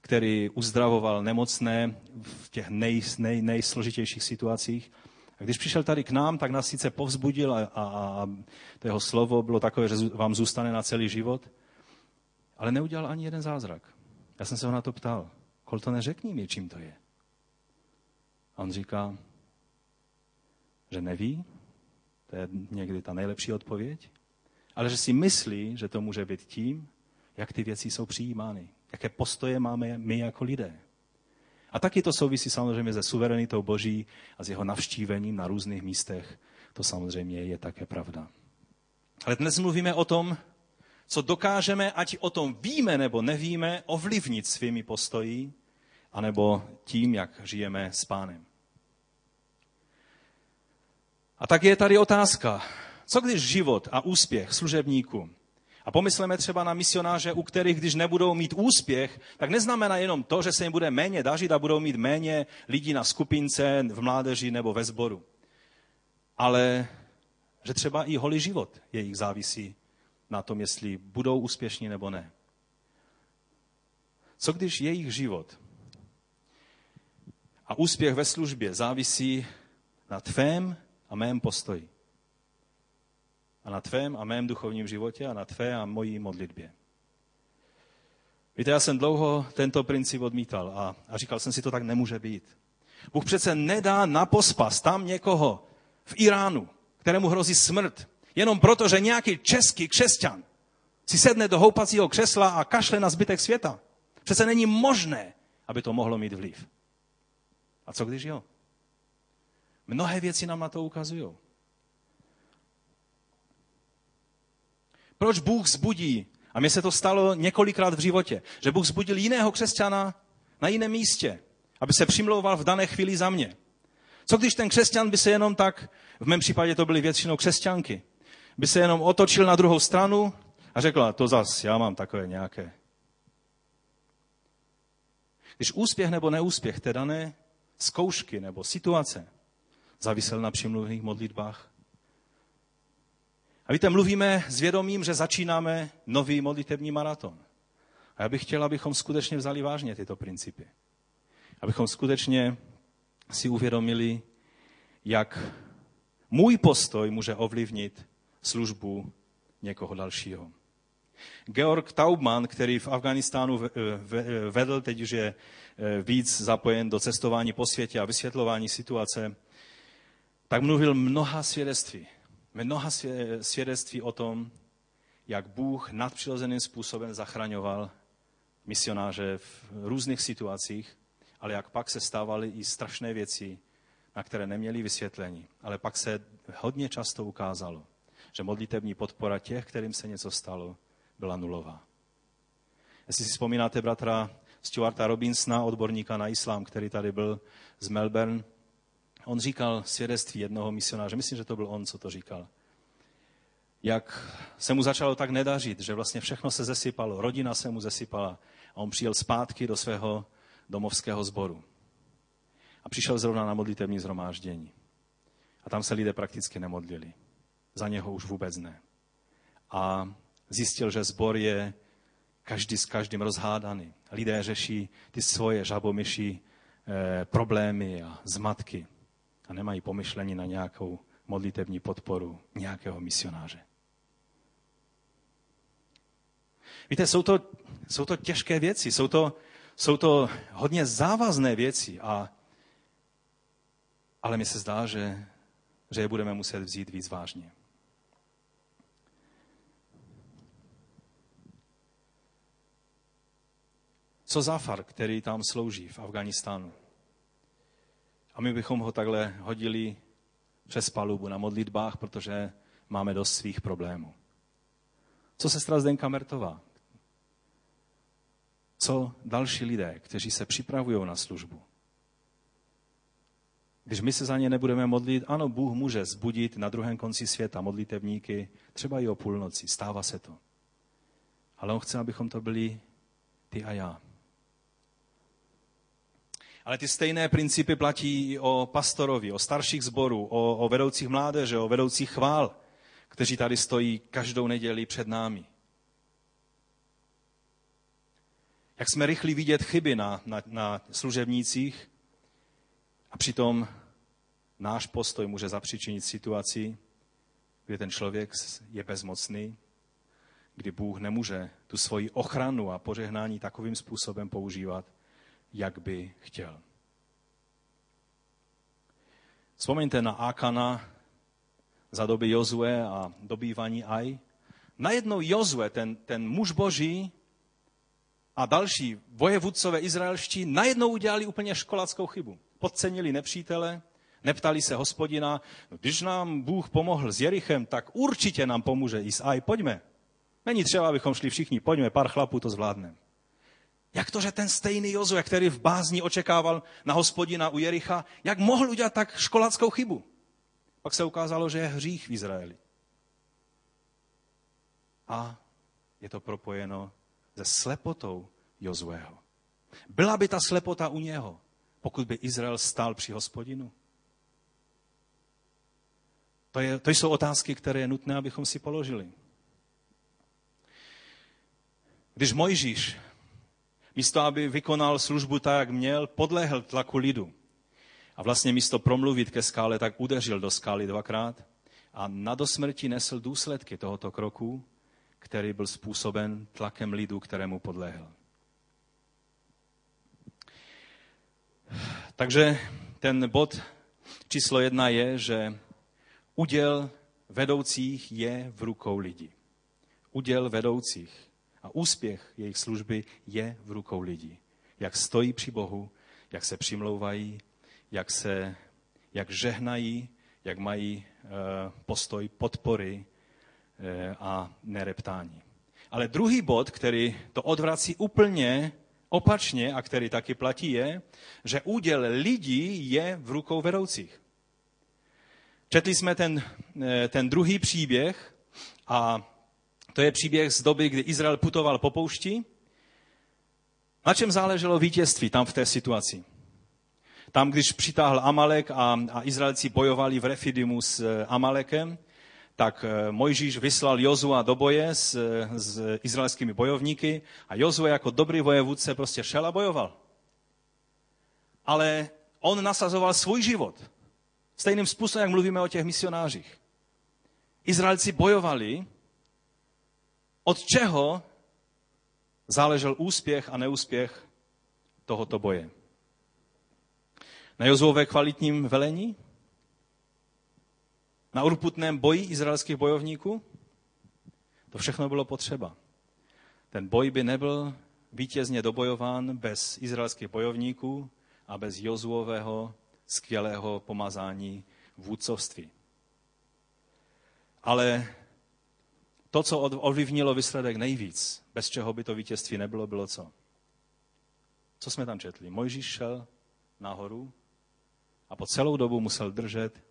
který uzdravoval nemocné v těch nej, nej, nejsložitějších situacích. A když přišel tady k nám, tak nás sice povzbudil a, a, a to jeho slovo bylo takové, že vám zůstane na celý život, ale neudělal ani jeden zázrak. Já jsem se ho na to ptal. Coltone, řekni mi, čím to je. A on říká, že neví, to je někdy ta nejlepší odpověď. Ale že si myslí, že to může být tím, jak ty věci jsou přijímány. Jaké postoje máme my jako lidé. A taky to souvisí samozřejmě se suverenitou Boží a s jeho navštívením na různých místech. To samozřejmě je také pravda. Ale dnes mluvíme o tom, co dokážeme, ať o tom víme nebo nevíme, ovlivnit svými postoji, anebo tím, jak žijeme s pánem. A tak je tady otázka, co když život a úspěch služebníků a pomysleme třeba na misionáře, u kterých, když nebudou mít úspěch, tak neznamená jenom to, že se jim bude méně dařit a budou mít méně lidí na skupince, v mládeži nebo ve sboru. Ale že třeba i holý život jejich závisí na tom, jestli budou úspěšní nebo ne. Co když jejich život a úspěch ve službě závisí na tvém a mém postoji. A na tvém a mém duchovním životě a na tvé a mojí modlitbě. Víte, já jsem dlouho tento princip odmítal a, a říkal jsem si, to tak nemůže být. Bůh přece nedá na pospas tam někoho v Iránu, kterému hrozí smrt, jenom proto, že nějaký český křesťan si sedne do houpacího křesla a kašle na zbytek světa. Přece není možné, aby to mohlo mít vliv. A co když jo? Mnohé věci nám na to ukazují. Proč Bůh zbudí? A mně se to stalo několikrát v životě, že Bůh zbudil jiného křesťana na jiném místě, aby se přimlouval v dané chvíli za mě. Co když ten křesťan by se jenom tak, v mém případě to byly většinou křesťanky, by se jenom otočil na druhou stranu a řekl, to zas, já mám takové nějaké. Když úspěch nebo neúspěch té dané zkoušky nebo situace závisel na přimluvných modlitbách. A víte, mluvíme s vědomím, že začínáme nový modlitební maraton. A já bych chtěl, abychom skutečně vzali vážně tyto principy. Abychom skutečně si uvědomili, jak můj postoj může ovlivnit službu někoho dalšího. Georg Taubman, který v Afganistánu vedl, teď už je víc zapojen do cestování po světě a vysvětlování situace, tak mluvil mnoha svědectví. Mnoha svědectví o tom, jak Bůh nadpřirozeným způsobem zachraňoval misionáře v různých situacích, ale jak pak se stávaly i strašné věci, na které neměli vysvětlení. Ale pak se hodně často ukázalo, že modlitební podpora těch, kterým se něco stalo, byla nulová. Jestli si vzpomínáte bratra Stuarta Robinsona, odborníka na islám, který tady byl z Melbourne, on říkal svědectví jednoho misionáře, myslím, že to byl on, co to říkal, jak se mu začalo tak nedařit, že vlastně všechno se zesypalo, rodina se mu zesypala a on přijel zpátky do svého domovského sboru. A přišel zrovna na modlitevní zhromáždění. A tam se lidé prakticky nemodlili. Za něho už vůbec ne. A zjistil, že zbor je každý s každým rozhádaný. Lidé řeší ty svoje žabomyší eh, problémy a zmatky a nemají pomyšlení na nějakou modlitevní podporu nějakého misionáře. Víte, jsou to, jsou to těžké věci, jsou to, jsou to hodně závazné věci, a, ale mi se zdá, že, že je budeme muset vzít víc vážně. Co Zafar, který tam slouží v Afganistánu? A my bychom ho takhle hodili přes palubu na modlitbách, protože máme dost svých problémů. Co se Zdenka Mertová? Co další lidé, kteří se připravují na službu? Když my se za ně nebudeme modlit, ano, Bůh může zbudit na druhém konci světa modlitevníky, třeba i o půlnoci, stává se to. Ale on chce, abychom to byli ty a já. Ale ty stejné principy platí i o pastorovi, o starších zborů, o, o vedoucích mládeže, o vedoucích chvál, kteří tady stojí každou neděli před námi. Jak jsme rychlí vidět chyby na, na, na služebnících a přitom náš postoj může zapříčinit situaci, kdy ten člověk je bezmocný, kdy Bůh nemůže tu svoji ochranu a požehnání takovým způsobem používat, jak by chtěl. Vzpomeňte na Akana za doby Jozue a dobývaní Aj. Najednou Jozue, ten, ten muž boží a další vojevůdcové izraelští, najednou udělali úplně školackou chybu. Podcenili nepřítele, neptali se hospodina, no, když nám Bůh pomohl s Jerichem, tak určitě nám pomůže i s Aj, pojďme. Není třeba, abychom šli všichni, pojďme, pár chlapů to zvládneme. Jak to, že ten stejný Jozue, který v bázni očekával na hospodina u Jericha, jak mohl udělat tak školackou chybu? Pak se ukázalo, že je hřích v Izraeli. A je to propojeno se slepotou Jozueho. Byla by ta slepota u něho, pokud by Izrael stál při hospodinu? To, je, to jsou otázky, které je nutné, abychom si položili. Když Mojžíš místo aby vykonal službu tak, jak měl, podlehl tlaku lidu. A vlastně místo promluvit ke skále, tak udeřil do skály dvakrát a na dosmrti nesl důsledky tohoto kroku, který byl způsoben tlakem lidu, kterému podlehl. Takže ten bod číslo jedna je, že uděl vedoucích je v rukou lidí. Uděl vedoucích a úspěch jejich služby je v rukou lidí. Jak stojí při Bohu, jak se přimlouvají, jak, se, jak žehnají, jak mají uh, postoj podpory uh, a nereptání. Ale druhý bod, který to odvrací úplně opačně a který taky platí, je, že úděl lidí je v rukou vedoucích. Četli jsme ten, eh, ten druhý příběh a to je příběh z doby, kdy Izrael putoval po poušti. Na čem záleželo vítězství tam v té situaci? Tam, když přitáhl Amalek a, a Izraelci bojovali v Refidimu s eh, Amalekem, tak eh, Mojžíš vyslal Jozua do boje s, s izraelskými bojovníky a Jozue jako dobrý vojevůdce prostě šel a bojoval. Ale on nasazoval svůj život. Stejným způsobem, jak mluvíme o těch misionářích. Izraelci bojovali, od čeho záležel úspěch a neúspěch tohoto boje. Na Jozuové kvalitním velení? Na urputném boji izraelských bojovníků? To všechno bylo potřeba. Ten boj by nebyl vítězně dobojován bez izraelských bojovníků a bez Jozuového skvělého pomazání vůdcovství. Ale to, co ovlivnilo výsledek nejvíc, bez čeho by to vítězství nebylo, bylo co? Co jsme tam četli? Mojžíš šel nahoru a po celou dobu musel držet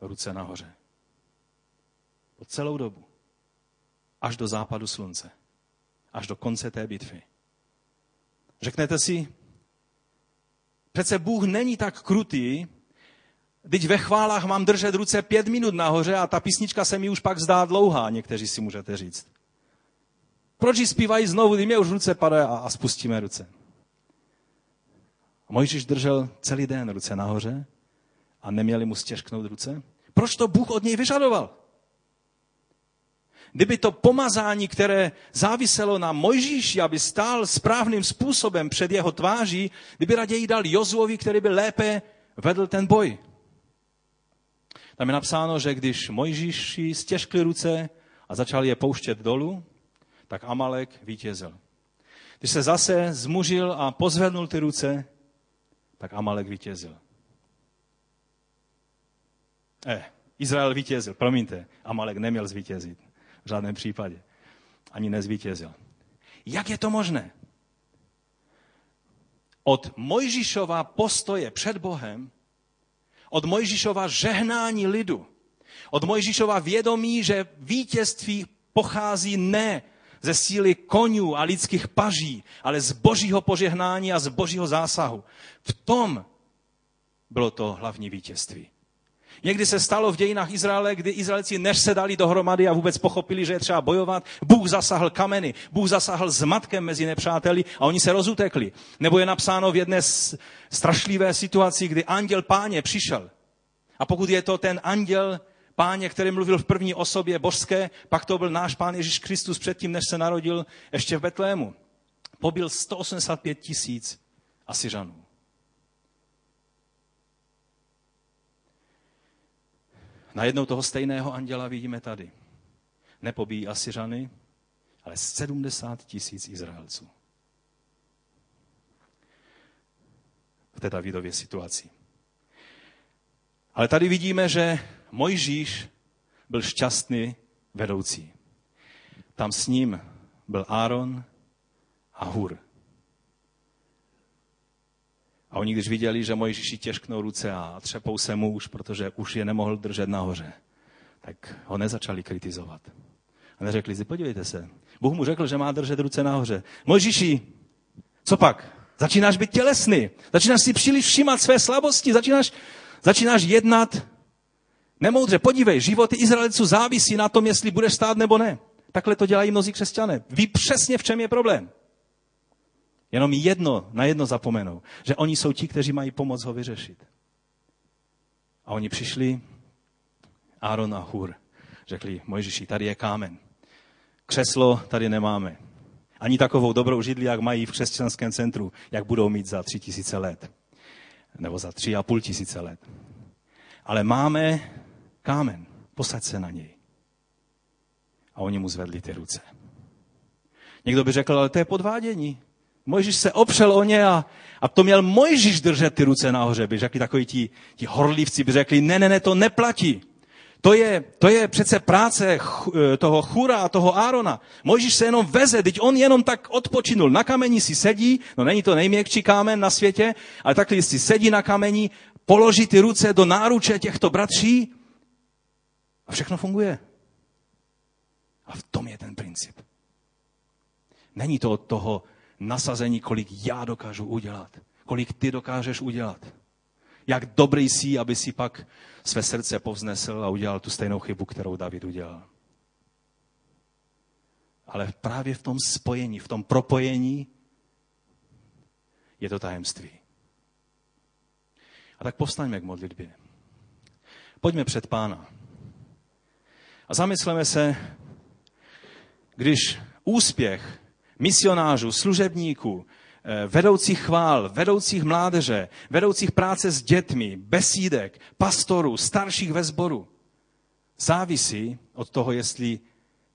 ruce nahoře. Po celou dobu. Až do západu slunce. Až do konce té bitvy. Řeknete si, přece Bůh není tak krutý, Teď ve chválách mám držet ruce pět minut nahoře a ta písnička se mi už pak zdá dlouhá, někteří si můžete říct. Proč ji zpívají znovu, kdy mě už ruce padají a, a spustíme ruce. Mojžíš držel celý den ruce nahoře a neměli mu stěžknout ruce? Proč to Bůh od něj vyžadoval? Kdyby to pomazání, které záviselo na Mojžíši, aby stál správným způsobem před jeho tváří, kdyby raději dal Jozuovi, který by lépe vedl ten boj. Tam je napsáno, že když Mojžíši stěžkli ruce a začal je pouštět dolů, tak Amalek vítězil. Když se zase zmužil a pozvednul ty ruce, tak Amalek vítězil. Eh, Izrael vítězil, promiňte, Amalek neměl zvítězit. V žádném případě. Ani nezvítězil. Jak je to možné? Od Mojžišova postoje před Bohem od Mojžišova žehnání lidu, od Mojžišova vědomí, že vítězství pochází ne ze síly konňů a lidských paží, ale z božího požehnání a z božího zásahu. V tom bylo to hlavní vítězství. Někdy se stalo v dějinách Izraele, kdy Izraelci než se dali dohromady a vůbec pochopili, že je třeba bojovat, Bůh zasahl kameny, Bůh zasahl zmatkem mezi nepřáteli a oni se rozutekli. Nebo je napsáno v jedné strašlivé situaci, kdy anděl páně přišel. A pokud je to ten anděl páně, který mluvil v první osobě božské, pak to byl náš pán Ježíš Kristus předtím, než se narodil ještě v Betlému. Pobil 185 tisíc Asiřanů. Najednou toho stejného anděla vidíme tady. Nepobíjí Asiřany, ale 70 tisíc Izraelců. V té Davidově situaci. Ale tady vidíme, že Mojžíš byl šťastný vedoucí. Tam s ním byl Áron a Hur. A oni, když viděli, že Mojžíši těžknou ruce a třepou se mu už, protože už je nemohl držet nahoře, tak ho nezačali kritizovat. A neřekli si, podívejte se, Bůh mu řekl, že má držet ruce nahoře. Mojžíši, co pak? Začínáš být tělesný, začínáš si příliš všímat své slabosti, začínáš, začínáš jednat nemoudře. Podívej, životy Izraelců závisí na tom, jestli budeš stát nebo ne. Takhle to dělají mnozí křesťané. Ví přesně, v čem je problém. Jenom jedno, na jedno zapomenou, že oni jsou ti, kteří mají pomoc ho vyřešit. A oni přišli, Áron a Hur, řekli, Mojžiši, tady je kámen. Křeslo tady nemáme. Ani takovou dobrou židli, jak mají v křesťanském centru, jak budou mít za tři tisíce let. Nebo za tři a půl tisíce let. Ale máme kámen. Posaď se na něj. A oni mu zvedli ty ruce. Někdo by řekl, ale to je podvádění. Mojžíš se opřel o ně a, a to měl Mojžíš držet ty ruce nahoře. By řekli takový ti, ti horlivci, by řekli, ne, ne, ne, to neplatí. To je, to je přece práce eh, toho chura a toho Árona. Mojžíš se jenom veze, teď on jenom tak odpočinul. Na kameni si sedí, no není to nejměkčí kámen na světě, ale takhle si sedí na kameni, položí ty ruce do náruče těchto bratří a všechno funguje. A v tom je ten princip. Není to od toho, nasazení, kolik já dokážu udělat. Kolik ty dokážeš udělat. Jak dobrý jsi, aby si pak své srdce povznesl a udělal tu stejnou chybu, kterou David udělal. Ale právě v tom spojení, v tom propojení je to tajemství. A tak povstaňme k modlitbě. Pojďme před pána. A zamysleme se, když úspěch misionářů, služebníků, eh, vedoucích chvál, vedoucích mládeže, vedoucích práce s dětmi, besídek, pastorů, starších ve sboru, závisí od toho, jestli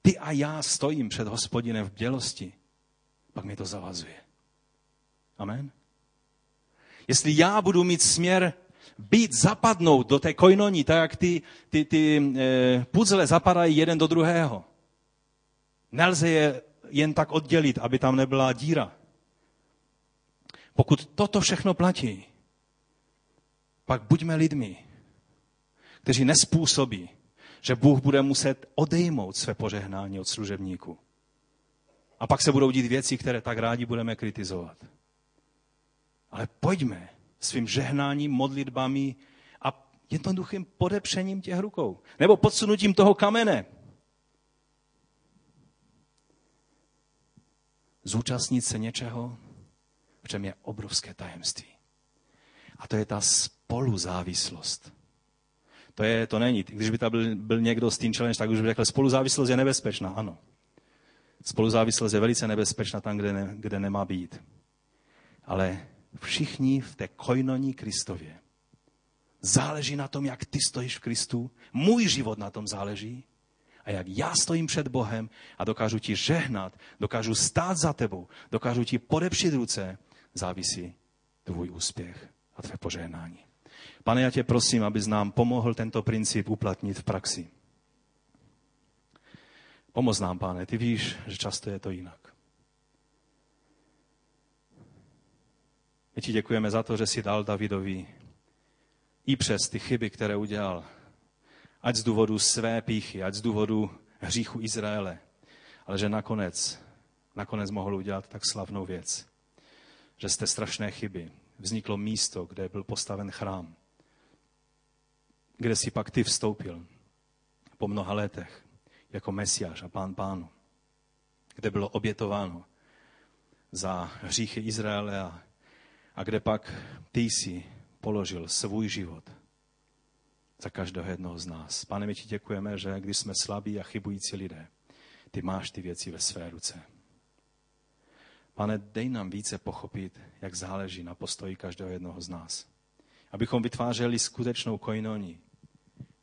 ty a já stojím před hospodinem v bělosti, pak mi to zavazuje. Amen. Jestli já budu mít směr být zapadnout do té kojnoní, tak jak ty, ty, ty e, puzzle zapadají jeden do druhého. Nelze je jen tak oddělit, aby tam nebyla díra. Pokud toto všechno platí, pak buďme lidmi, kteří nespůsobí, že Bůh bude muset odejmout své požehnání od služebníků. A pak se budou dít věci, které tak rádi budeme kritizovat. Ale pojďme svým žehnáním, modlitbami a jednoduchým podepřením těch rukou. Nebo podsunutím toho kamene. Zúčastnit se něčeho, v čem je obrovské tajemství. A to je ta spoluzávislost. To, je, to není. Když by tam byl, byl někdo s tím challenge, tak už by řekl, spoluzávislost je nebezpečná. Ano. Spoluzávislost je velice nebezpečná tam, kde, ne, kde nemá být. Ale všichni v té kojnoní Kristově. Záleží na tom, jak ty stojíš v Kristu. Můj život na tom záleží. A jak já stojím před Bohem a dokážu ti žehnat, dokážu stát za tebou, dokážu ti podepřít ruce, závisí tvůj úspěch a tvé požehnání. Pane, já tě prosím, abys nám pomohl tento princip uplatnit v praxi. Pomoz nám, pane, ty víš, že často je to jinak. My ti děkujeme za to, že jsi dal Davidovi i přes ty chyby, které udělal, ať z důvodu své píchy, ať z důvodu hříchu Izraele, ale že nakonec, nakonec mohl udělat tak slavnou věc, že z té strašné chyby vzniklo místo, kde byl postaven chrám, kde si pak ty vstoupil po mnoha letech jako mesiáš a pán pánu, kde bylo obětováno za hříchy Izraele a a kde pak ty jsi položil svůj život za každého jednoho z nás. Pane, my ti děkujeme, že když jsme slabí a chybující lidé, ty máš ty věci ve své ruce. Pane, dej nám více pochopit, jak záleží na postoji každého jednoho z nás. Abychom vytvářeli skutečnou kojnoni.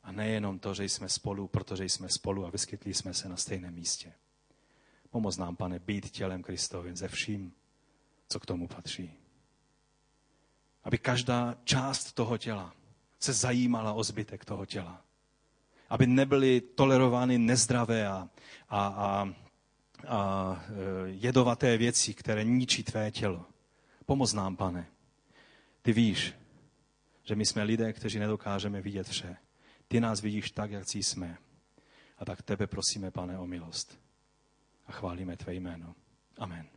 A nejenom to, že jsme spolu, protože jsme spolu a vyskytli jsme se na stejném místě. Pomoz nám, pane, být tělem Kristovým ze vším, co k tomu patří aby každá část toho těla se zajímala o zbytek toho těla. Aby nebyly tolerovány nezdravé a, a, a, a e, jedovaté věci, které ničí tvé tělo. Pomoz nám, pane. Ty víš, že my jsme lidé, kteří nedokážeme vidět vše. Ty nás vidíš tak, jak jsme. A tak tebe prosíme, pane, o milost. A chválíme tvé jméno. Amen.